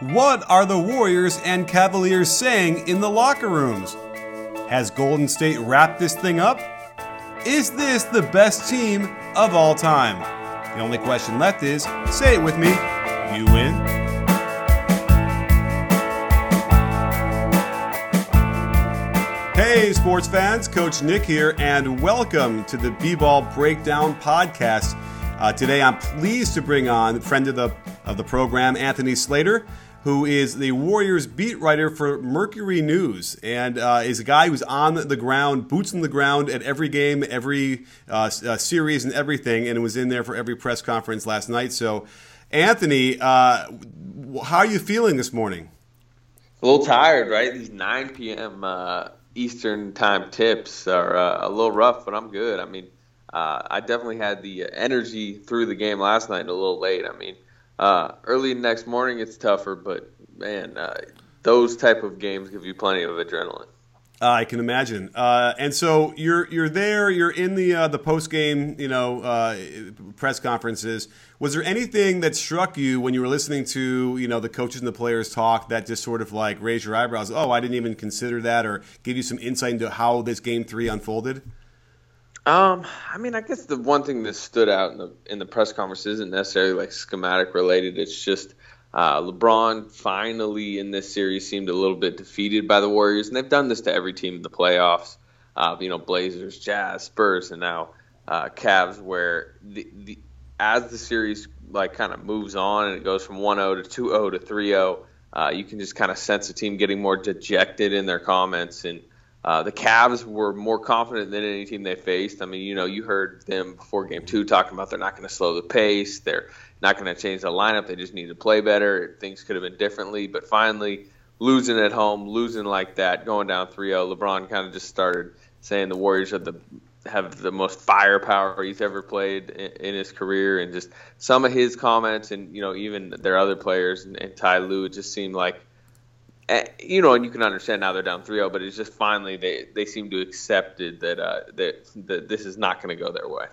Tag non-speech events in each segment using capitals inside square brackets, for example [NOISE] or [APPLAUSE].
What are the Warriors and Cavaliers saying in the locker rooms? Has Golden State wrapped this thing up? Is this the best team of all time? The only question left is say it with me, you win. Hey, sports fans, Coach Nick here, and welcome to the B Ball Breakdown Podcast. Uh, today, I'm pleased to bring on friend of the of the program, Anthony Slater who is the Warriors beat writer for Mercury News and uh, is a guy who's on the ground, boots on the ground at every game, every uh, uh, series, and everything, and was in there for every press conference last night. So, Anthony, uh, how are you feeling this morning? A little tired, right? These 9 p.m. Uh, Eastern time tips are uh, a little rough, but I'm good. I mean, I definitely had the energy through the game last night, a little late. I mean, uh, early next morning, it's tougher, but man, uh, those type of games give you plenty of adrenaline. Uh, I can imagine. Uh, and so you're you're there. You're in the uh, the post game, you know, uh, press conferences. Was there anything that struck you when you were listening to you know the coaches and the players talk that just sort of like raised your eyebrows? Oh, I didn't even consider that, or give you some insight into how this game three unfolded. Um, I mean, I guess the one thing that stood out in the in the press conference isn't necessarily like schematic related. It's just uh, LeBron finally in this series seemed a little bit defeated by the Warriors, and they've done this to every team in the playoffs. Uh, you know, Blazers, Jazz, Spurs, and now uh, Cavs. Where the, the as the series like kind of moves on and it goes from 1-0 to 2-0 to 3-0, uh, you can just kind of sense the team getting more dejected in their comments and uh, the Cavs were more confident than any team they faced. I mean, you know, you heard them before game two talking about they're not going to slow the pace. They're not going to change the lineup. They just need to play better. Things could have been differently. But finally, losing at home, losing like that, going down 3 0, LeBron kind of just started saying the Warriors are the have the most firepower he's ever played in, his career, and just some of his comments, and you know even their other players and, and Ty Lue, just seemed like you know, and you can understand now they're down 3-0, but it's just finally they, they seem to accepted that uh, that that this is not going to go their way.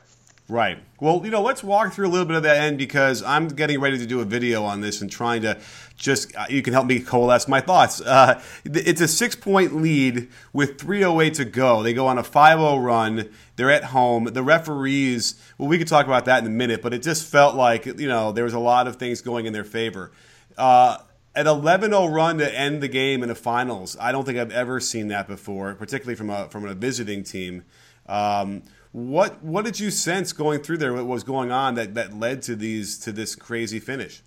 Right. Well, you know, let's walk through a little bit of that end because I'm getting ready to do a video on this and trying to just uh, you can help me coalesce my thoughts. Uh, it's a six point lead with 3:08 to go. They go on a 5-0 run. They're at home. The referees. Well, we could talk about that in a minute, but it just felt like you know there was a lot of things going in their favor. Uh, an 11-0 run to end the game in the finals. I don't think I've ever seen that before, particularly from a from a visiting team. Um, what what did you sense going through there? What was going on that, that led to these to this crazy finish?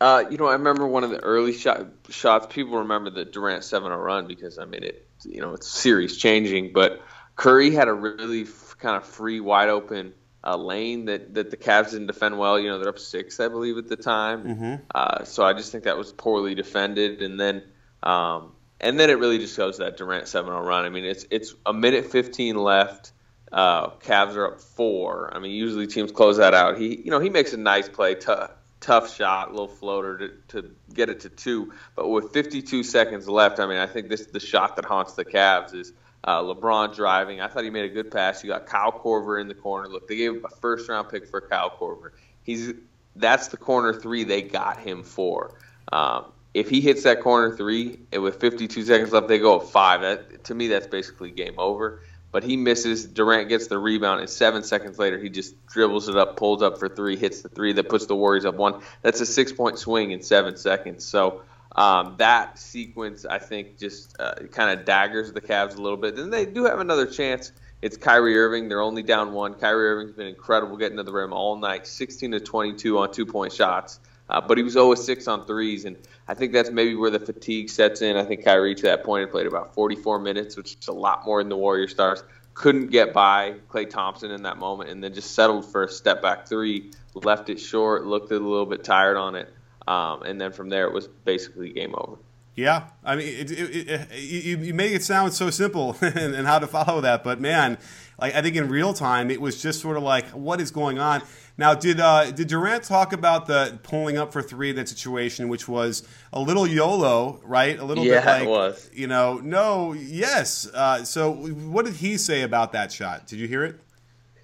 Uh, you know, I remember one of the early shot, shots. People remember the Durant 7-0 run because I mean it. You know, it's series changing. But Curry had a really f- kind of free, wide open a lane that, that the Cavs didn't defend well. You know, they're up six, I believe, at the time. Mm-hmm. Uh, so I just think that was poorly defended. And then, um, and then it really just goes to that Durant 7-0 run. I mean, it's it's a minute 15 left. Uh, Cavs are up four. I mean, usually teams close that out. He, you know, he makes a nice play, tough, tough shot, little floater to, to get it to two. But with 52 seconds left, I mean, I think this is the shot that haunts the Cavs is – uh, LeBron driving. I thought he made a good pass. You got Kyle Korver in the corner. Look, they gave a first round pick for Kyle Korver. He's that's the corner three they got him for. Um, if he hits that corner three and with 52 seconds left, they go at five. That, to me, that's basically game over. But he misses. Durant gets the rebound, and seven seconds later, he just dribbles it up, pulls up for three, hits the three that puts the Warriors up one. That's a six point swing in seven seconds. So um, that sequence, I think, just uh, kind of daggers the Cavs a little bit. And they do have another chance. It's Kyrie Irving. They're only down one. Kyrie Irving's been incredible getting to the rim all night, 16 to 22 on two point shots. Uh, but he was 0 6 on threes, and I think that's maybe where the fatigue sets in. I think Kyrie, to that point, had played about 44 minutes, which is a lot more than the Warrior Stars. couldn't get by Klay Thompson in that moment, and then just settled for a step back three, left it short, looked a little bit tired on it, um, and then from there it was basically game over. Yeah, I mean, it, it, it, you, you make it sound so simple [LAUGHS] and, and, how to follow that, but man, like I think in real time, it was just sort of like, what is going on? Now, did uh, did Durant talk about the pulling up for three in that situation, which was a little YOLO, right? A little yeah, bit like, it was. you know, no, yes. Uh, so, what did he say about that shot? Did you hear it?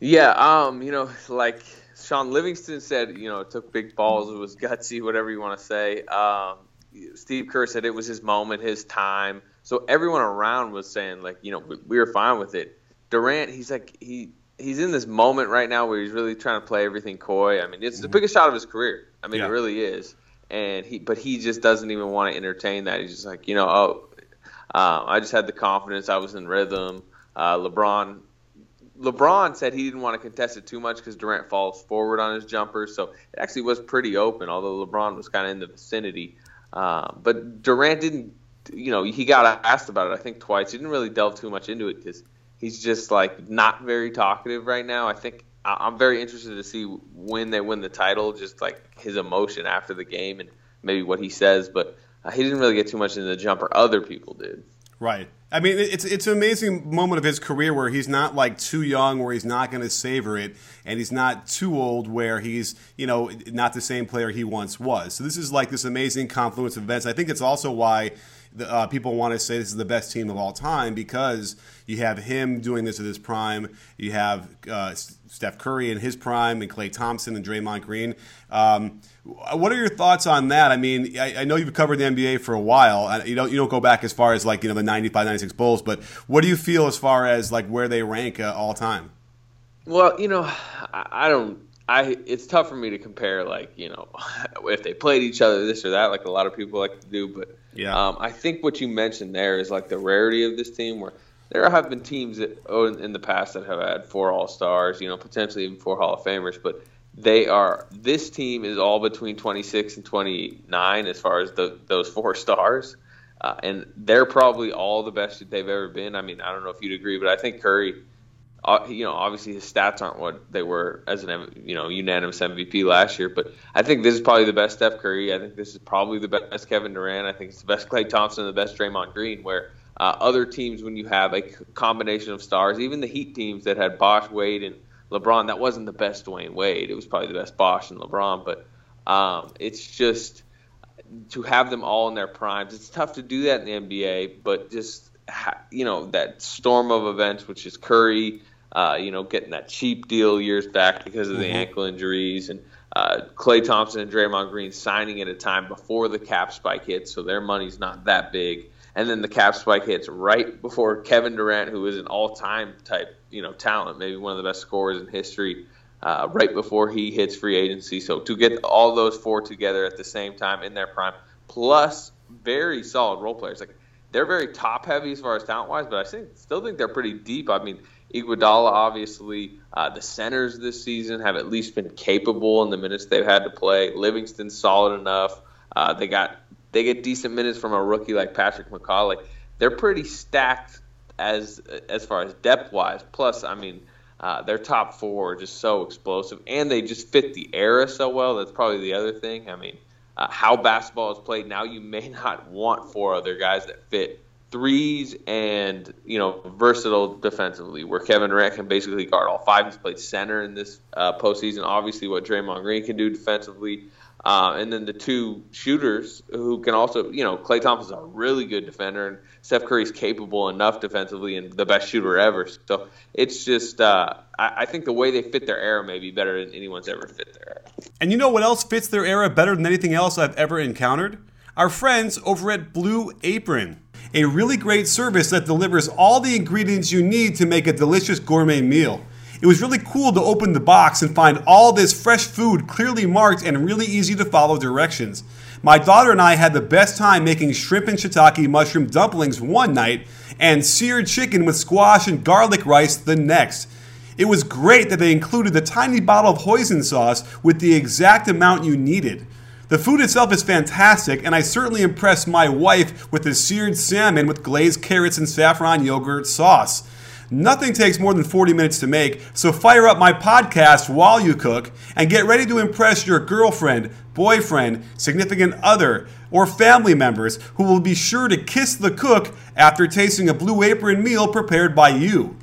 Yeah, um, you know, like Shaun Livingston said, you know, it took big balls, it was gutsy, whatever you want to say. Um, Steve Kerr said it was his moment, his time. So everyone around was saying like, you know, we, we were fine with it. Durant, he's like he he's in this moment right now where he's really trying to play everything coy. I mean, it's the mm-hmm. biggest shot of his career. I mean, yeah. it really is. And he, but he just doesn't even want to entertain that. He's just like, you know, oh, uh, I just had the confidence. I was in rhythm. Uh, LeBron, LeBron said he didn't want to contest it too much because Durant falls forward on his jumper, so it actually was pretty open. Although LeBron was kind of in the vicinity, uh, but Durant didn't. You know, he got asked about it. I think twice. He didn't really delve too much into it because he's just like not very talkative right now. I think I'm very interested to see when they win the title, just like his emotion after the game and maybe what he says. But uh, he didn't really get too much into the jumper. Other people did. Right. I mean, it's it's an amazing moment of his career where he's not like too young, where he's not going to savor it, and he's not too old, where he's you know not the same player he once was. So this is like this amazing confluence of events. I think it's also why the, uh, people want to say this is the best team of all time because you have him doing this at his prime. You have uh, Steph Curry in his prime, and Klay Thompson and Draymond Green. Um, what are your thoughts on that? I mean, I, I, know you've covered the NBA for a while. You don't you don't go back as far as like you know the 95, 96 Bulls, but what do you feel as far as like where they rank uh, all time? Well, you know, I, I don't I it's tough for me to compare like you know [LAUGHS] if they played each other this or that like a lot of people like to do but yeah. um, I think what you mentioned there is like the rarity of this team where there have been teams that oh, in the past that have had four All Stars you know potentially even four Hall of Famers but they are this team is all between 26 and 29 as far as the, those four stars uh, and they're probably all the best that they've ever been. I mean I don't know if you'd agree but I think Curry you know, obviously his stats aren't what they were as an you know unanimous MVP last year, but I think this is probably the best Steph Curry. I think this is probably the best Kevin Durant. I think it's the best Klay Thompson and the best Draymond Green. Where uh, other teams, when you have a combination of stars, even the Heat teams that had Bosh, Wade, and LeBron, that wasn't the best Dwyane Wade. It was probably the best Bosh and LeBron, but um, it's just to have them all in their primes. It's tough to do that in the NBA, but just you know that storm of events, which is Curry uh, you know, getting that cheap deal years back because of the mm-hmm. ankle injuries, and uh, Klay Thompson and Draymond Green signing at a time before the cap spike hits, so their money's not that big. And then the cap spike hits right before Kevin Durant, who is an all-time type, you know, talent, maybe one of the best scorers in history, uh, right before he hits free agency. So to get all those four together at the same time in their prime, plus very solid role players, like they're very top heavy as far as talent wise, but I think, still think they're pretty deep. I mean, Iguodala, obviously, uh, the centers this season have at least been capable in the minutes they've had to play. Livingston's solid enough. Uh, they got they get decent minutes from a rookie like Patrick McCaw. They're pretty stacked as as far as depth wise. Plus, I mean, uh, their top four are just so explosive, and they just fit the era so well. That's probably the other thing. I mean, uh, how basketball is played now, you may [LAUGHS] not want four other guys that fit threes and you know versatile defensively, where Kevin Durant can basically guard all five. He's played center in this uh, postseason. Obviously, what Draymond Green can do defensively, uh, and then the two shooters who can also, you know, Klay Thompson's a really good defender, and Steph Curry's capable enough defensively and the best shooter ever. So it's just, uh, I, I, think the way they fit their era may be better than anyone's ever fit their era. And you know what else fits their era better than anything else I've ever encountered? Our friends over at Blue Apron a really great service that delivers all the ingredients you need to make a delicious gourmet meal. It was really cool to open the box and find all this fresh food clearly marked and really easy to follow directions. My daughter and I had the best time making shrimp and shiitake mushroom dumplings one night and seared chicken with squash and garlic rice the next. It was great that they included the tiny bottle of hoisin sauce with the exact amount you needed. The food itself is fantastic, and I certainly impressed my wife with the seared salmon with glazed carrots and saffron yogurt sauce. Nothing takes more than 40 minutes to make, so fire up my podcast while you cook and get ready to impress your girlfriend, boyfriend, significant other, or family members who will be sure to kiss the cook after tasting a Blue Apron meal prepared by you.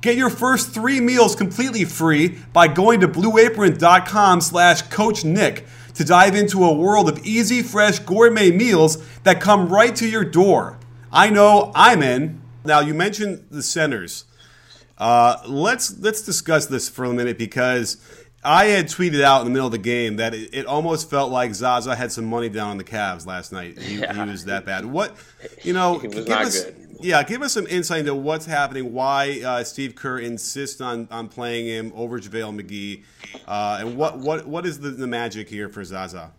Get your first three meals completely free by going to blueapron.com slash Coach Nick to dive into a world of easy, fresh gourmet meals that come right to your door. I know I'm in. Now you mentioned the centers. Uh, let's let's discuss this for a minute because I had tweeted out in the middle of the game that it, it almost felt like Zaza had some money down on the Cavs last night. He, yeah. he was that bad. What you know? give us, good. Yeah, give us some insight into what's happening. Why uh, Steve Kerr insists on, on playing him over JaVale McGee, uh, and what, what what is the, the magic here for Zaza?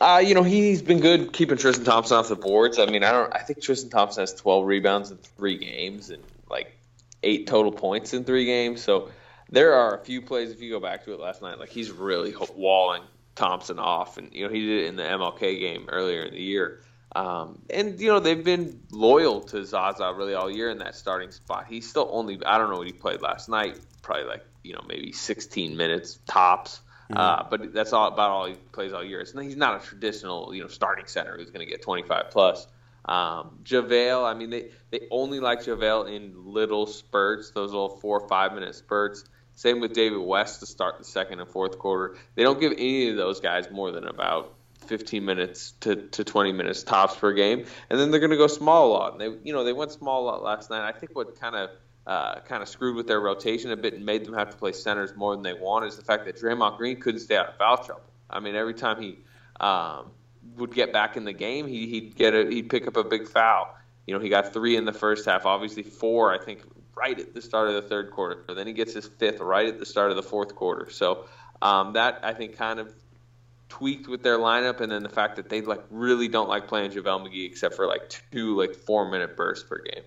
Uh, you know, he's been good keeping Tristan Thompson off the boards. I mean, I don't. I think Tristan Thompson has 12 rebounds in three games and like eight total points in three games. So there are a few plays. If you go back to it last night, like he's really walling Thompson off, and you know he did it in the MLK game earlier in the year. Um, and you know they've been loyal to Zaza really all year in that starting spot. He's still only I don't know what he played last night, probably like you know maybe 16 minutes tops. Mm-hmm. Uh, but that's all about all he plays all year. It's, he's not a traditional you know starting center who's going to get 25 plus. Um, JaVale, I mean they they only like JaVale in little spurts, those little four or five minute spurts. Same with David West to start the second and fourth quarter. They don't give any of those guys more than about 15 minutes to, to 20 minutes tops per game, and then they're going to go small a lot. And they, you know, they went small a lot last night. I think what kind of uh, kind of screwed with their rotation a bit and made them have to play centers more than they wanted is the fact that Draymond Green couldn't stay out of foul trouble. I mean, every time he um, would get back in the game, he, he'd get a, he'd pick up a big foul. You know, he got three in the first half, obviously four, I think, right at the start of the third quarter. Then he gets his fifth right at the start of the fourth quarter. So um, that I think kind of tweaked with their lineup, and then the fact that they like really don't like playing JaVale McGee except for like two like four minute bursts per game.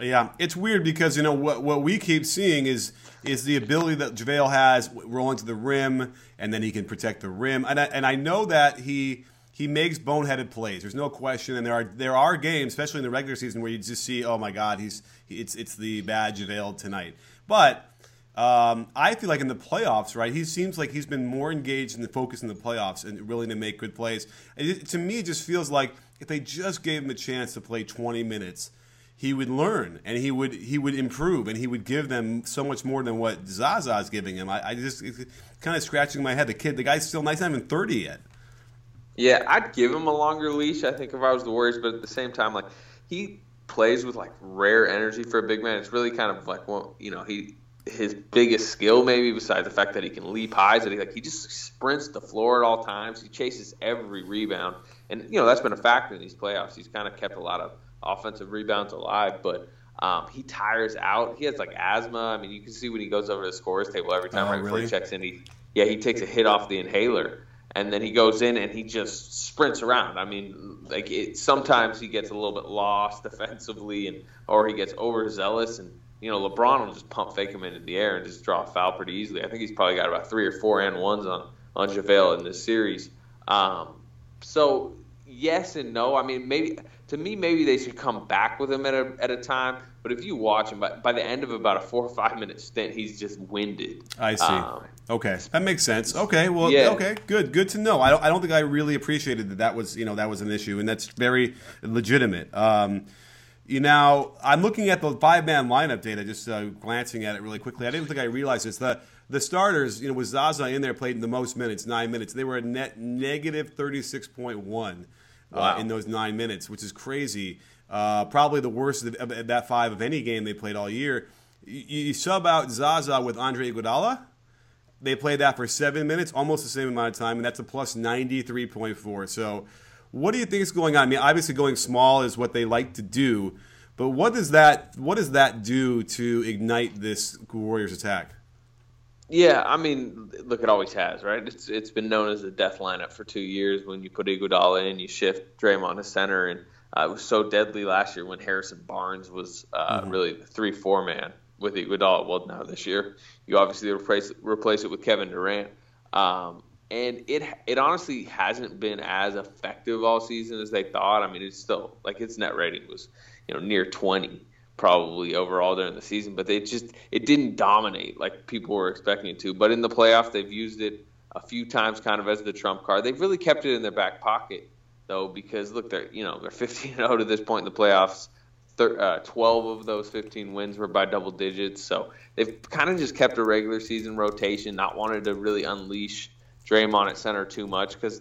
Yeah, it's weird because you know what what we keep seeing is is the ability that JaVale has rolling to the rim, and then he can protect the rim, and I, and I know that he he makes boneheaded plays. There's no question, and there are there are games, especially in the regular season, where you just see, oh my God, he's it's it's the bad JaVale tonight, but um, I feel like in the playoffs, right? He seems like he's been more engaged in the focus in the playoffs and willing to make good plays. It, to me, it just feels like if they just gave him a chance to play 20 minutes, he would learn and he would he would improve and he would give them so much more than what Zaza is giving him. I, I just kind of scratching my head. The kid, the guy's still nice, not even 30 yet. Yeah, I'd give him a longer leash. I think if I was the Warriors, but at the same time, like he plays with like rare energy for a big man. It's really kind of like well, you know, he his biggest skill, maybe besides the fact that he can leap highs, that he like he just sprints the floor at all times. He chases every rebound, and you know that's been a factor in these playoffs. He's kind of kept a lot of offensive rebounds alive, but um, he tires out. He has like asthma. I mean, you can see when he goes over to the scores table every time oh, right really? before he checks in. He yeah, he takes a hit off the inhaler, and then he goes in and he just sprints around. I mean, like it, sometimes he gets a little bit lost [LAUGHS] defensively, and or he gets overzealous and you know, LeBron will just pump fake him into the air and just draw a foul pretty easily. I think he's probably got about three or four and ones on on JaVale in this series. Um, so yes and no. I mean, maybe to me, maybe they should come back with him at a at a time. But if you watch him, by, by the end of about a four or five minute stint, he's just winded. I see. Um, okay, that makes sense. Okay, well, yeah. okay, good, good to know. I don't, I don't think I really appreciated that that was you know that was an issue, and that's very legitimate. Um, you know, I'm looking at the five man lineup data, just uh, glancing at it really quickly. I didn't think I realized this. The the starters, you know, with Zaza in there, played the most minutes, nine minutes. They were a net negative 36.1 uh, in those nine minutes, which is crazy. Uh, probably the worst of, of, that five of any game they played all year. You, you sub out Zaza with Andre Iguodala. They played that for seven minutes, almost the same amount of time, and that's a plus 93.4. So what do you think is going on? I mean, obviously going small is what they like to do, but what does that what does that do to ignite this Warriors attack? Yeah, I mean, look, it always has, right? It's it's been known as the death lineup for two years. When you put Iguodala in, you shift Draymond to center, and uh, it was so deadly last year when Harrison Barnes was uh, mm-hmm. really the three four man with Iguodala. Well, now this year you obviously replace replace it with Kevin Durant. Um, and it it honestly hasn't been as effective all season as they thought. I mean, it's still like its net rating was you know near 20, probably overall during the season, but they just it didn't dominate like people were expecting it to. But in the playoffs, they've used it a few times, kind of as the trump card. They've really kept it in their back pocket though, because look, they're you know they're [LAUGHS] 15 0 to this point in the playoffs. Uh, 12 of those 15 wins were by double digits, so they've kind of just kept a regular season rotation, not wanted to really unleash Draymond at center too much because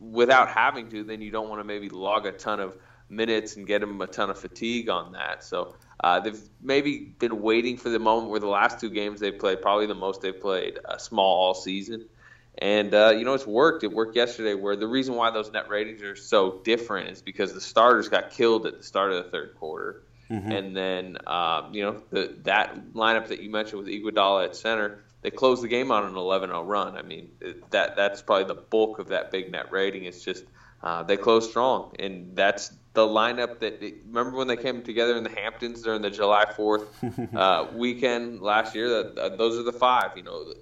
without having to, then you don't want to maybe log a ton of minutes and get them a ton of fatigue on that. So uh, they've maybe been waiting for the moment where the last two games they played, probably the most they've played, uh, small all season. And uh, you know it's worked. It worked yesterday. Where the reason why those net ratings are so different is because the starters got killed at the start of the third quarter, mm-hmm. and then um, you know the, that lineup that you mentioned with Iguodala at center, they closed the game on an 11-0 run. I mean that that's probably the bulk of that big net rating. It's just uh, they closed strong, and that's the lineup that remember when they came together in the Hamptons during the July Fourth [LAUGHS] uh, weekend last year. That uh, those are the five. You know,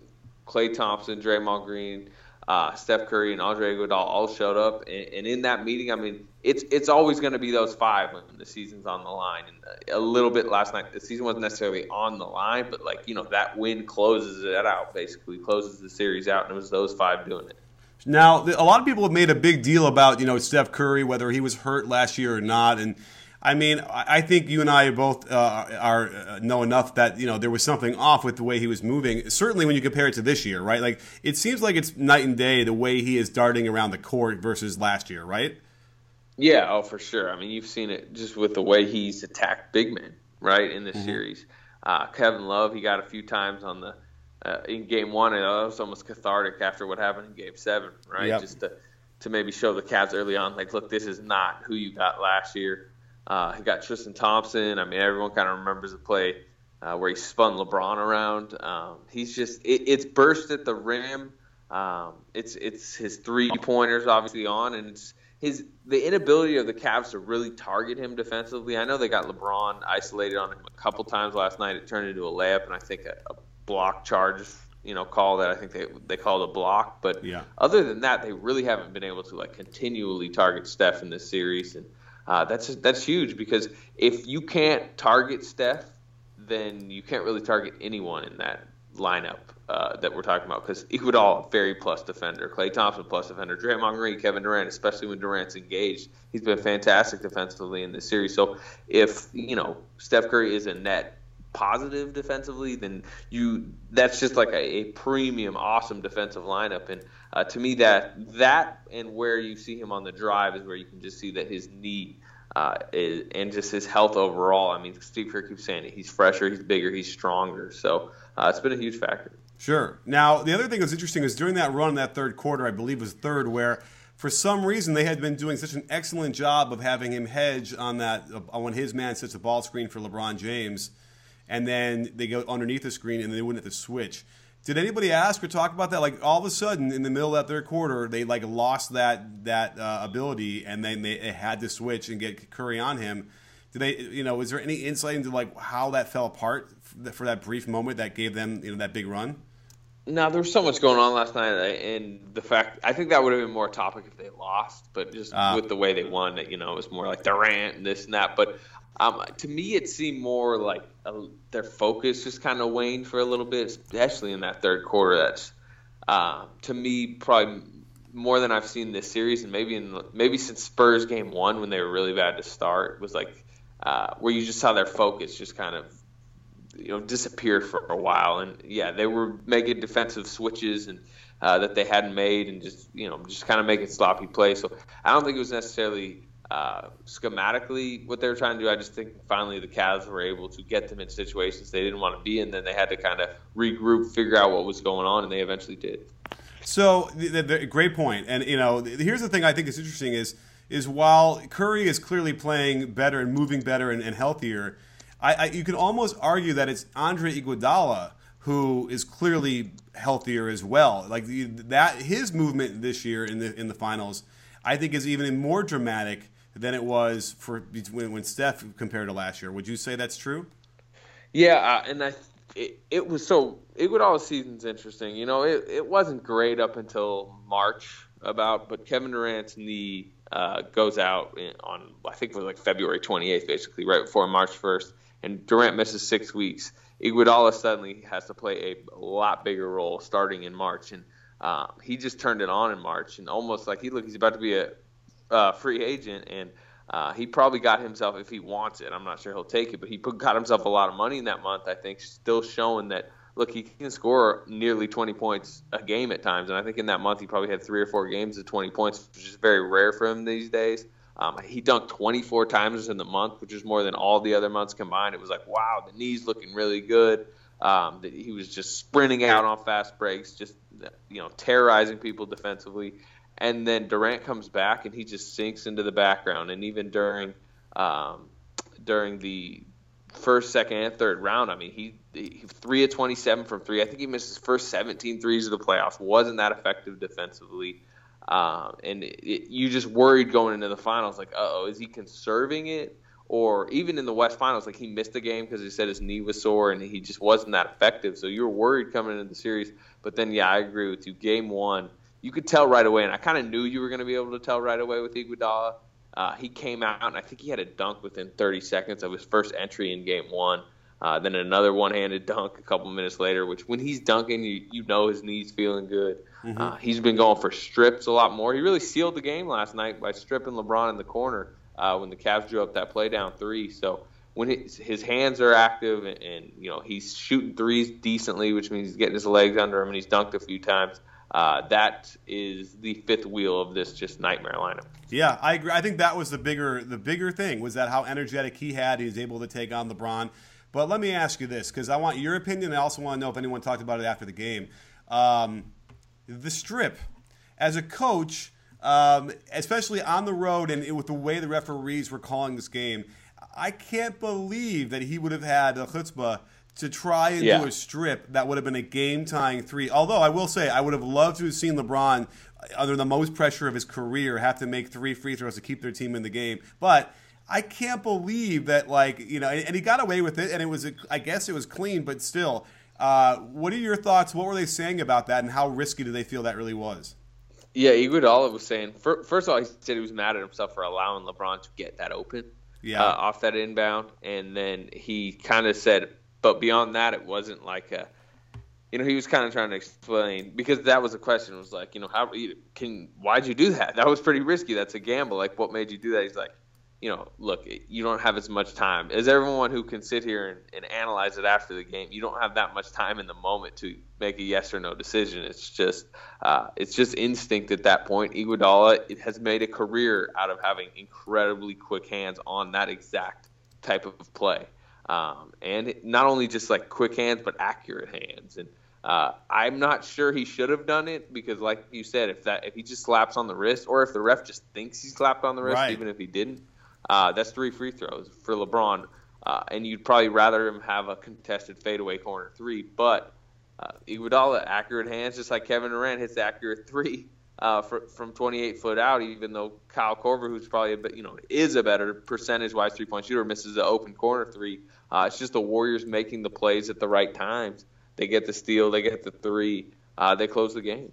Klay Thompson, Draymond Green, uh, Steph Curry, and Andre Iguodala all showed up. And, and in that meeting, I mean, it's it's always going to be those five when the season's on the line. And uh, a little bit last night, the season wasn't necessarily on the line, but like you know, that win closes it out, basically closes the series out, and it was those five doing it. Now, a lot of people have made a big deal about you know Steph Curry, whether he was hurt last year or not, and I mean, I think you and I both uh, are uh, know enough that you know there was something off with the way he was moving. Certainly, when you compare it to this year, right? Like it seems like it's night and day the way he is darting around the court versus last year, right? Yeah, oh for sure. I mean, you've seen it just with the way he's attacked big men, right, in this mm-hmm. series. Uh, Kevin Love, he got a few times on the uh, in game one, and it was almost cathartic after what happened in game seven, right? Yep. Just to to maybe show the Cavs early on, like, look, this is not who you got last year. Uh, he got Tristan Thompson. I mean, everyone kind of remembers the play uh, where he spun LeBron around. Um, he's just it, it's burst at the rim. Um, it's it's his three pointers obviously on, and it's his the inability of the Cavs to really target him defensively. I know they got LeBron isolated on him a couple times last night. It turned into a layup, and I think a, a block charge, you know, call that I think they they called a block. But yeah. other than that, they really haven't been able to like continually target Steph in this series, and uh, that's that's huge because if you can't target Steph, then you can't really target anyone in that lineup uh, that we're talking about. Because Iguodala, very plus defender, Klay Thompson plus defender, Draymond Green, Kevin Durant, especially when Durant's engaged, he's been fantastic defensively in this series. So if you know Steph Curry is a net positive defensively, then you that's just like a, a premium, awesome defensive lineup. And uh, to me, that that and where you see him on the drive is where you can just see that his knee uh, is, and just his health overall. I mean, Steve Kerr keeps saying it. He's fresher, he's bigger, he's stronger. So uh, it's been a huge factor. Sure. Now, the other thing that's interesting is during that run, in that third quarter, I believe was third, where for some reason they had been doing such an excellent job of having him hedge on that uh, when his man sets a ball screen for LeBron James and then they go underneath the screen and they wouldn't have to switch. Did anybody ask or talk about that? Like all of a sudden, in the middle of that third quarter, they like lost that that uh, ability, and then they had to switch and get Curry on him. Did they, you know, is there any insight into like how that fell apart for that brief moment that gave them, you know, that big run? No, there was so much going on last night, and the fact I think that would have been more a topic if they lost, but just uh, with the way they won, it, you know, it was more like Durant and this and that. But um, to me, it seemed more like a, their focus just kind of waned for a little bit, especially in that third quarter. That's uh, to me probably more than I've seen this series, and maybe in maybe since Spurs game one when they were really bad to start was like uh, where you just saw their focus just kind of you know disappeared for a while. And yeah, they were making defensive switches and uh, that they hadn't made, and just you know just kind of making sloppy plays. So I don't think it was necessarily uh, schematically what they were trying to do. I just think finally the Cavs were able to get them in situations they didn't want to be in. Then they had to kind of regroup, figure out what was going on, and they eventually did. So, the, the, great point. And you know, here's the thing I think is interesting is is while Curry is clearly playing better and moving better and, and healthier, I, I, you can almost argue that it's Andre Iguodala who is clearly healthier as well. Like the, that, his movement this year in the in the finals, I think, is even more dramatic than it was for when, when Steph compared to last year. Would you say that's true? Yeah, uh, and I it, it was so Iguodala's season's interesting. You know, it, it wasn't great up until March about, but Kevin Durant's knee uh, goes out on I think it was like February 28th, basically right before March 1st, and Durant misses six weeks, Iguodala suddenly has to play a lot bigger role starting in March, and uh, he just turned it on in March, and almost like he look he's about to be a uh, free agent, and uh, he probably got himself if he wants it. I'm not sure he'll take it, but he put, got himself a lot of money in that month. I think still showing that look he can score nearly 20 points a game at times, and I think in that month he probably had three or four games of 20 points, which is very rare for him these days. Um, he dunked 24 times in the month, which is more than all the other months combined. It was like, wow, the knee's looking really good. Um, he was just sprinting out on fast breaks, just you know, terrorizing people defensively. And then Durant comes back and he just sinks into the background. And even during um, during the first, second, and third round, I mean, he, he three of 27 from three. I think he missed his first 17 threes of the playoffs. wasn't that effective defensively. Um, and it, it, you just worried going into the finals, like, oh, is he conserving it? Or even in the West Finals, like he missed a game because he said his knee was sore and he just wasn't that effective. So you were worried coming into the series. But then, yeah, I agree with you. Game one, you could tell right away, and I kind of knew you were going to be able to tell right away with Iguodala. Uh, he came out, and I think he had a dunk within 30 seconds of his first entry in game one. Uh, then another one-handed dunk a couple minutes later, which when he's dunking, you, you know his knees feeling good. Mm-hmm. Uh, he's been going for strips a lot more. He really sealed the game last night by stripping LeBron in the corner uh, when the Cavs drew up that play down three. So when his, his hands are active and, and, you know he's shooting threes decently, which means he's getting his legs under him and he's dunked a few times. Uh, that is the fifth wheel of this just nightmare lineup. Yeah, I agree. I think that was the bigger the bigger thing was that how energetic he had. He was able to take on LeBron. But let me ask you this, because I want your opinion. I also want to know if anyone talked about it after the game. Um, the strip, as a coach, um, especially on the road and with the way the referees were calling this game, I can't believe that he would have had a chutzpah to try and yeah. do a strip that would have been a game tying three. Although I will say, I would have loved to have seen LeBron, under the most pressure of his career, have to make three free throws to keep their team in the game. But I can't believe that, like, you know, and he got away with it, and it was, I guess it was clean, but still. Uh, what are your thoughts? What were they saying about that, and how risky do they feel that really was? Yeah, Iguodala was saying. First of all, he said he was mad at himself for allowing LeBron to get that open, yeah, uh, off that inbound, and then he kind of said, but beyond that, it wasn't like a, you know, he was kind of trying to explain because that was a question. It was like, you know, how can why'd you do that? That was pretty risky. That's a gamble. Like, what made you do that? He's like, you know, look, you don't have as much time as everyone who can sit here and, and, analyze it after the game. You don't have that much time in the moment to make a yes or no decision. It's just, uh, it's just instinct at that point. Iguodala has made a career out of having incredibly quick hands on that exact type of play, um, and not only just like quick hands, but accurate hands. And uh, I'm not sure he should have done it because, like you said, if that if he just slaps on the wrist, or if the ref just thinks he slapped on the wrist, right. even if he didn't uh, that's three free throws for LeBron, uh, and you'd probably rather him have a contested fadeaway corner three. But uh, Iguodala, accurate hands, just like Kevin Durant hits accurate three uh, for, from 28 foot out. Even though Kyle Korver, who's probably a bit, you know is a better percentage-wise three-point shooter, misses the open corner three. Uh, it's just the Warriors making the plays at the right times. They get the steal, they get the three, uh, they close the game.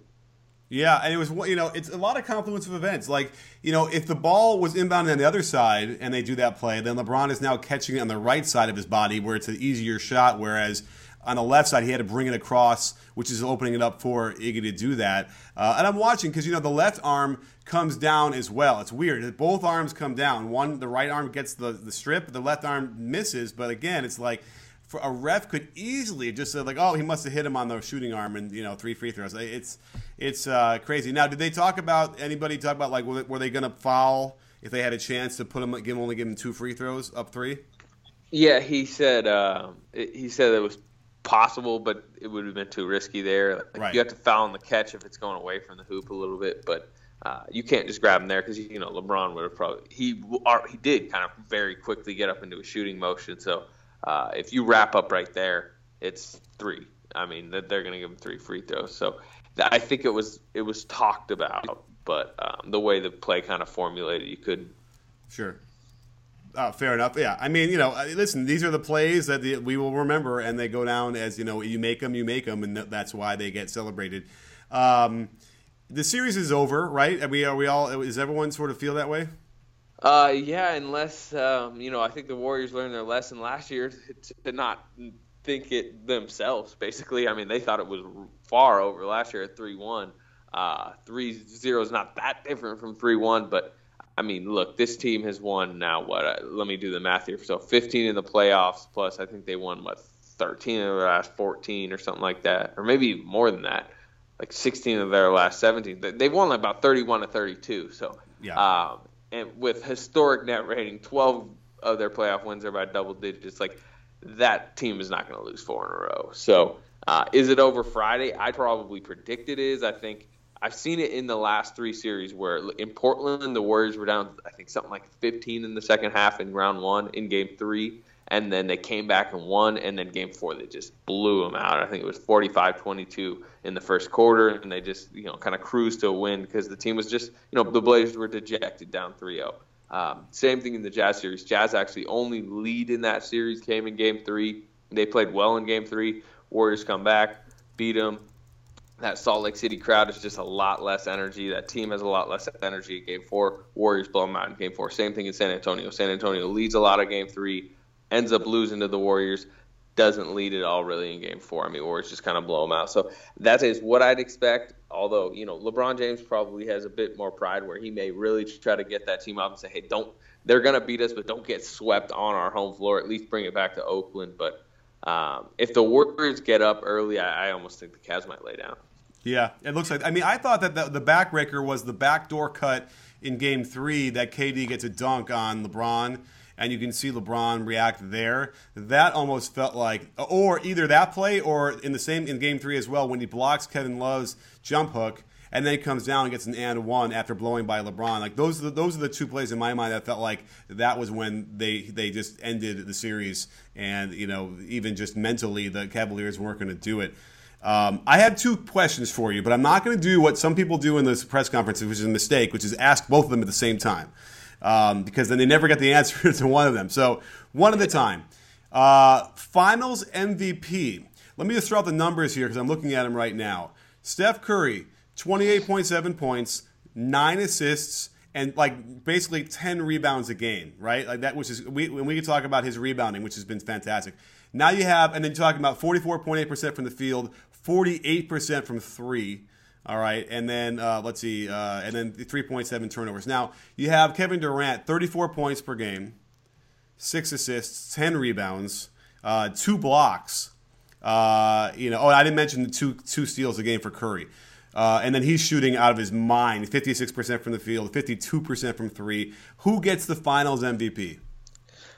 Yeah, and it was you know it's a lot of confluence of events. Like you know if the ball was inbound on the other side and they do that play, then LeBron is now catching it on the right side of his body where it's an easier shot. Whereas on the left side he had to bring it across, which is opening it up for Iggy to do that. Uh, and I'm watching because you know the left arm comes down as well. It's weird. Both arms come down. One the right arm gets the the strip, the left arm misses. But again, it's like for a ref could easily just say like, oh, he must have hit him on the shooting arm and you know three free throws. It's it's uh, crazy. Now, did they talk about anybody talk about like were they going to foul if they had a chance to put him give him, only give him two free throws up three? Yeah, he said uh, he said it was possible, but it would have been too risky there. Like, right. You have to foul on the catch if it's going away from the hoop a little bit, but. Uh, you can't just grab him there because you know LeBron would have probably he he did kind of very quickly get up into a shooting motion. So uh, if you wrap up right there, it's three. I mean, they're going to give him three free throws. So I think it was it was talked about, but um, the way the play kind of formulated, you couldn't. Sure. Uh, fair enough. Yeah, I mean, you know, listen, these are the plays that the, we will remember, and they go down as you know, you make them, you make them, and that's why they get celebrated. Um, the series is over, right? Are we are we all? Is everyone sort of feel that way? Uh, yeah, unless um, you know, I think the Warriors learned their lesson last year to not think it themselves. Basically, I mean, they thought it was far over last year at three one. Uh, three zero is not that different from three one, but I mean, look, this team has won now. What? Uh, let me do the math here. So 15 in the playoffs, plus I think they won what 13 of their last 14 or something like that, or maybe more than that, like 16 of their last 17. They've won about 31 to 32. So yeah. Um, and with historic net rating, 12 of their playoff wins are by double digits. Like that team is not going to lose four in a row. So uh, is it over Friday? I probably predict it is. I think I've seen it in the last three series where in Portland the Warriors were down I think something like 15 in the second half in round one in game three. And then they came back and won, and then game four they just blew them out. I think it was 45-22 in the first quarter, and they just you know kind of cruised to a win because the team was just you know the Blazers were dejected down 3-0. Um, same thing in the Jazz series. Jazz actually only lead in that series came in Game Three. They played well in Game Three. Warriors come back, beat them, that Salt Lake City crowd is just a lot less energy. That team has a lot less energy in game four. Warriors blow them out in game four. Same thing in San Antonio. San Antonio leads a lot of game three, ends up losing to the Warriors, doesn't lead at all really in game four. I mean, Warriors just kind of blow them out. So that is what I'd expect. Although, you know, LeBron James probably has a bit more pride where he may really try to get that team up and say, hey, don't, they're going to beat us, but don't get swept on our home floor. At least bring it back to Oakland. But um, if the Warriors get up early, I, I almost think the Cavs might lay down. Yeah, it looks like. I mean, I thought that the, the backbreaker was the backdoor cut in Game Three that KD gets a dunk on LeBron, and you can see LeBron react there. That almost felt like, or either that play, or in the same in Game Three as well when he blocks Kevin Love's jump hook, and then he comes down and gets an and one after blowing by LeBron. Like those are the, those are the two plays in my mind that felt like that was when they they just ended the series, and you know even just mentally the Cavaliers weren't going to do it. Um, I have two questions for you, but I'm not going to do what some people do in this press conference, which is a mistake, which is ask both of them at the same time, um, because then they never get the answer [LAUGHS] to one of them. So one at a time. Uh, finals MVP. Let me just throw out the numbers here because I'm looking at them right now. Steph Curry, 28.7 points, nine assists, and like basically 10 rebounds a game, right? Like that, which is we when we can talk about his rebounding, which has been fantastic. Now you have, and then you're talking about 44.8% from the field, 48% from three. All right, and then uh, let's see, uh, and then 3.7 turnovers. Now you have Kevin Durant, 34 points per game, six assists, 10 rebounds, uh, two blocks. Uh, you know, oh, I didn't mention the two two steals a game for Curry. Uh, and then he's shooting out of his mind, 56% from the field, 52% from three. Who gets the Finals MVP?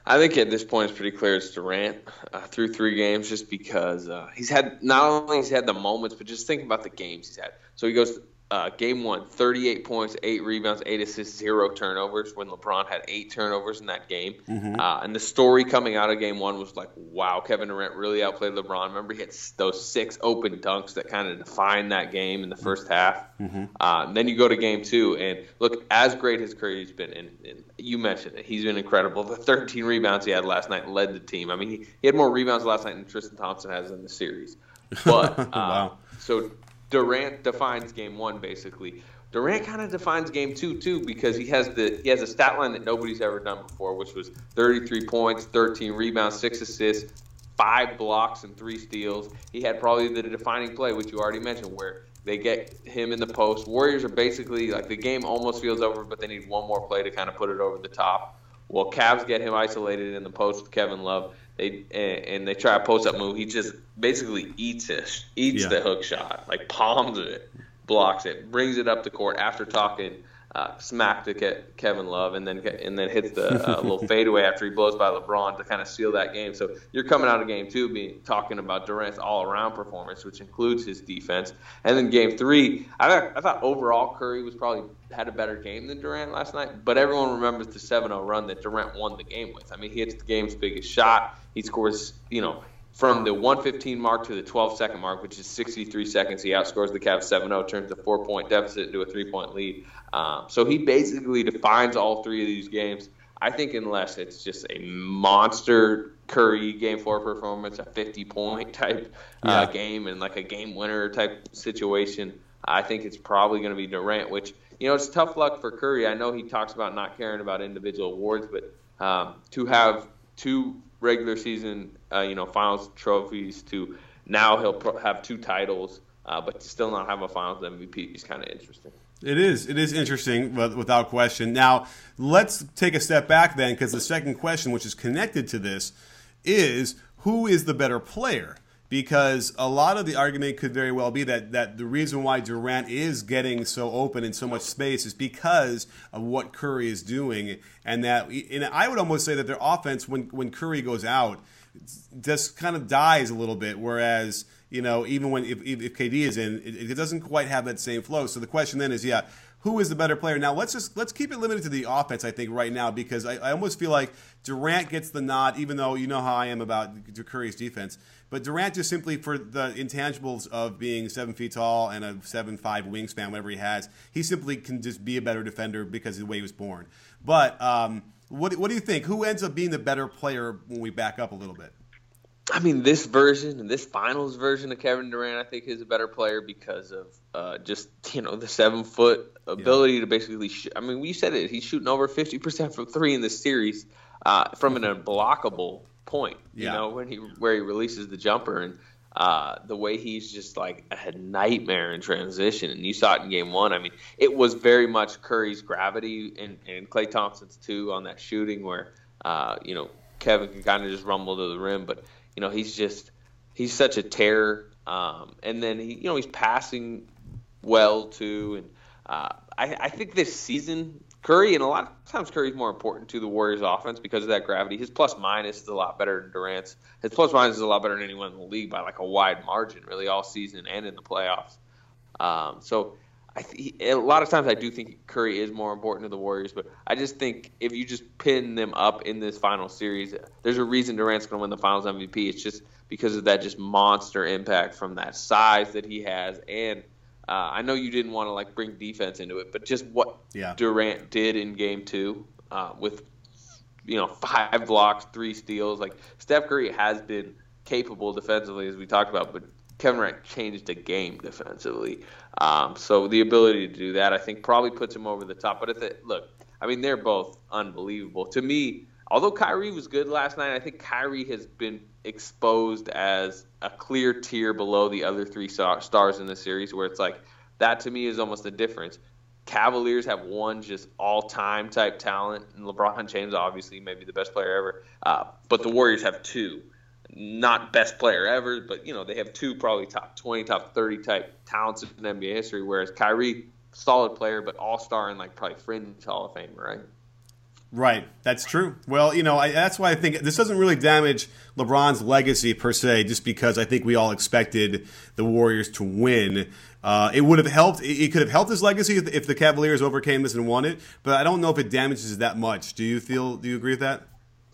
I think at this point it's pretty clear it's Durant uh, through three games, just because uh, he's had not only he's had the moments, but just think about the games he's had. So he goes uh, game one, 38 points, eight rebounds, eight assists, zero turnovers. When LeBron had eight turnovers in that game, mm-hmm. uh, and the story coming out of game one was like, wow, Kevin Durant really outplayed LeBron. Remember, he had those six open dunks that kind of defined that game in the first half. Mm-hmm. Uh, then you go to game two, and look, as great as Curry's been, and, and, you mentioned it, he's been incredible. The 13 rebounds he had last night led the team. I mean, he, he had more rebounds last night than Tristan Thompson has in the series. [LAUGHS] But uh, wow. so Durant defines game one basically. Durant kind of defines game two too because he has the he has a stat line that nobody's ever done before, which was 33 points, 13 rebounds, six assists, five blocks, and three steals. He had probably the defining play, which you already mentioned, where they get him in the post. Warriors are basically like the game almost feels over, but they need one more play to kind of put it over the top. Well, Cavs get him isolated in the post with Kevin Love. They and they try a post up move. He just basically eats it, eats yeah. the hook shot, like palms it, blocks it, brings it up the court after talking uh, smack to Ke- Kevin Love, and then and then hits the uh, little [LAUGHS] fadeaway after he blows by LeBron to kind of seal that game. So you're coming out of game two, being talking about Durant's all-around performance, which includes his defense, and then game three, I thought, I thought overall Curry was probably had a better game than Durant last night, but everyone remembers the 7-0 run that Durant won the game with. I mean, he hits the game's biggest shot. He scores, you know, from the 115 mark to the 12 second mark, which is 63 seconds, he outscores the Cavs 7 0, turns the four point deficit into a three point lead. Um, so he basically defines all three of these games. I think unless it's just a monster Curry game four performance, a 50 point type uh, yeah. game, and like a game winner type situation, I think it's probably going to be Durant, which you know, it's tough luck for Curry. I know he talks about not caring about individual awards, but um, to have two regular season, uh, you know, finals trophies, to now he'll pro- have two titles, uh, but still not have a finals MVP is kind of interesting. It is. It is interesting, without question. Now, let's take a step back then, because the second question, which is connected to this, is who is the better player? because a lot of the argument could very well be that, that the reason why Durant is getting so open and so much space is because of what Curry is doing, and that and I would almost say that their offense when when Curry goes out just kind of dies a little bit, whereas you know even when if, if KD is in, it, it doesn't quite have that same flow. So the question then is, yeah, who is the better player. Now let's just let's keep it limited to the offense. I think right now because I, I, almost feel like Durant gets the nod, even though you know how I am about Curry's defense. But Durant just simply for the intangibles of being seven feet tall and a seven five wingspan, whatever he has, he simply can just be a better defender because of the way he was born. But um, what what do you think? Who ends up being the better player when we back up a little bit? I mean, this version and this finals version of Kevin Durant, I think, is a better player because of uh, just you know the seven foot ability yeah. to basically. Shoot. I mean, we said it. He's shooting over fifty percent from three in this series uh, from an unblockable point. You yeah. know, when he where he releases the jumper and uh, the way he's just like a nightmare in transition. And you saw it in game one. I mean, it was very much Curry's gravity and, and Klay Thompson's too on that shooting where, uh, you know, Kevin can kind of just rumble to the rim. But you know, he's just he's such a terror. Um, and then he, you know, he's passing well too. And uh, I, I think this season Curry, and a lot of times Curry's more important to the Warriors offense because of that gravity. His plus minus is a lot better than Durant's. His plus minus is a lot better than anyone in the league by like a wide margin, really, all season and in the playoffs. Um, so I th- a lot of times I do think Curry is more important to the Warriors, but I just think if you just pin them up in this final series, there's a reason Durant's going to win the Finals MVP. It's just because of that just monster impact from that size that he has, and uh, I know you didn't want to like bring defense into it, but just what yeah. Durant did in Game Two uh, with you know five blocks, three steals, like Steph Curry has been capable defensively as we talked about, but Kevin Durant changed the game defensively. Um, so the ability to do that, I think, probably puts him over the top. But if it, look, I mean, they're both unbelievable. To me, although Kyrie was good last night, I think Kyrie has been exposed as a clear tier below the other three stars in the series, where it's like that to me is almost the difference. Cavaliers have one just all-time type talent, and LeBron James obviously maybe the best player ever. Uh, but the Warriors have two not best player ever, but you know they have two probably top 20, top 30 type talents in NBA history. Whereas Kyrie, solid player, but all star and like probably fringe Hall of Famer, right? Right, that's true. Well, you know, I, that's why I think this doesn't really damage LeBron's legacy per se, just because I think we all expected the Warriors to win. Uh, it would have helped. It could have helped his legacy if the Cavaliers overcame this and won it. But I don't know if it damages that much. Do you feel? Do you agree with that?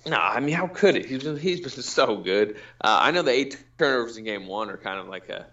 No, I mean, how could it? He's been, he's been so good. Uh, I know the eight turnovers in game one are kind of like a,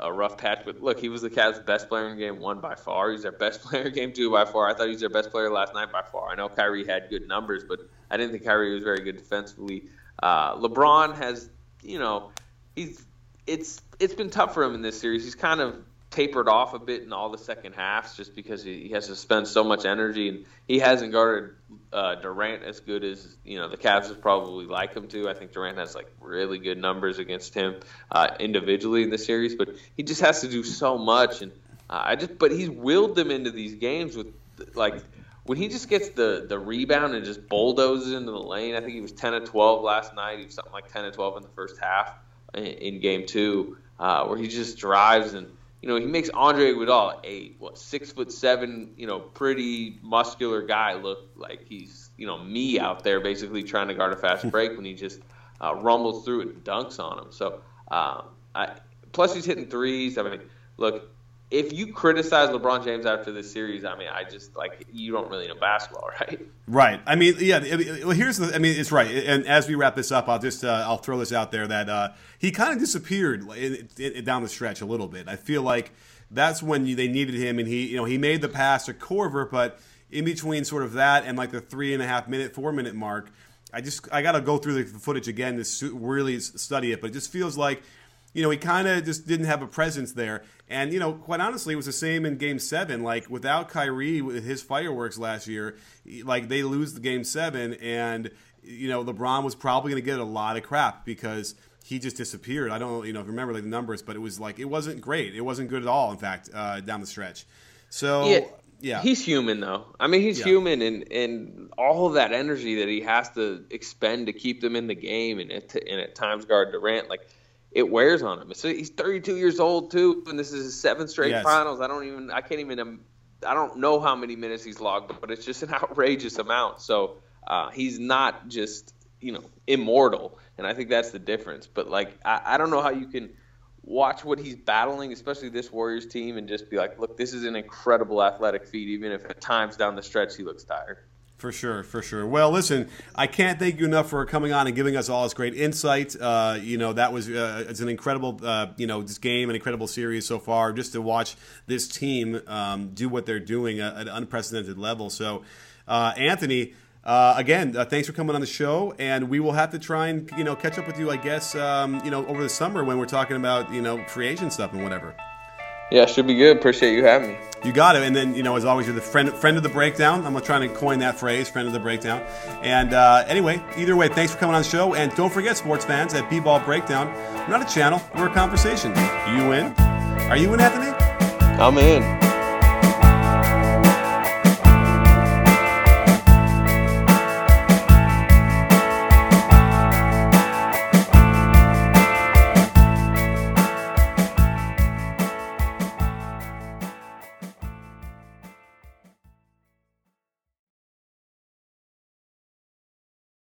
a, rough patch, but look, he was the Cavs' best player in game one by far. He's their best [LAUGHS] player in game two by far. I thought he was their best player last night by far. I know Kyrie had good numbers, but I didn't think Kyrie was very good defensively. Uh, LeBron has, you know, he's it's it's been tough for him in this series. He's kind of tapered off a bit in all the second halves just because he, has to spend so much energy and he hasn't guarded uh, Durant as good as you know the Cavs would probably like him to. I think Durant has like really good numbers against him uh, individually in the series, but he just has to do so much and uh, I just but he's willed them into these games with like when he just gets the the rebound and just bulldozes into the lane. I think he was 10 of 12 last night. He was something like 10 of 12 in the first half in, in game two, uh, where he just drives and you know, he makes Andre Iguodala, a what six foot seven, you know, pretty muscular guy, look like he's you know me out there basically trying to guard a fast break when he just uh, rumbles through it and dunks on him. So, um, I, plus he's hitting threes. I mean, look, if you criticize LeBron James after this series, I mean, I just like you don't really know basketball, [LAUGHS] right? Right. I mean, yeah. Well, here's the. I mean, it's right. And as we wrap this up, I'll just uh, I'll throw this out there that uh, he kind of disappeared in, in, down the stretch a little bit. I feel like that's when you, they needed him, and he you know he made the pass to Korver, but in between sort of that and like the three and a half minute, four minute mark, I just I got to go through the footage again to really study it, but it just feels like you know, he kind of just didn't have a presence there. And you know, quite honestly, it was the same in Game Seven. Like without Kyrie with his fireworks last year, like they lose the Game Seven, and you know, LeBron was probably going to get a lot of crap because he just disappeared. I don't, you know, remember like the numbers, but it was like it wasn't great. It wasn't good at all. In fact, uh, down the stretch. So yeah, yeah, he's human though. I mean, he's yeah. human, and and all of that energy that he has to expend to keep them in the game, and at, and at times guard Durant, like it wears on him. So he's 32 years old too, and this is his seventh straight yes. finals. I don't even, I can't even, um, I don't know how many minutes he's logged, but it's just an [LAUGHS] outrageous amount. So uh, he's not just you know immortal, and I think that's the difference. But like I, I don't know how you can watch what he's battling, especially this Warriors team, and just be like, look, this is an incredible athletic feat, even if at times down the stretch he looks tired. For sure, for sure. Well, listen, I can't thank you enough for coming on and giving us all this great insight. Uh, you know, that was uh, it's an incredible, uh, you know, this game, an incredible series so far. Just to watch this team um, do what they're doing at an unprecedented level. So, uh, Anthony, uh, again, uh, thanks for coming on the show, and we will have to try and you know catch up with you, I guess, um, you know, over the summer when we're talking about you know free agent stuff and whatever. Yeah, should be good. Appreciate you having me. You got it. And then, you know, as always, you're the friend friend of the breakdown. I'm trying to coin that phrase, friend of the breakdown. And uh, anyway, either way, thanks for coming on the show. And don't forget, sports fans, at B-Ball Breakdown, we're not a channel, we're a conversation. You in? Are you in, Anthony? I'm in.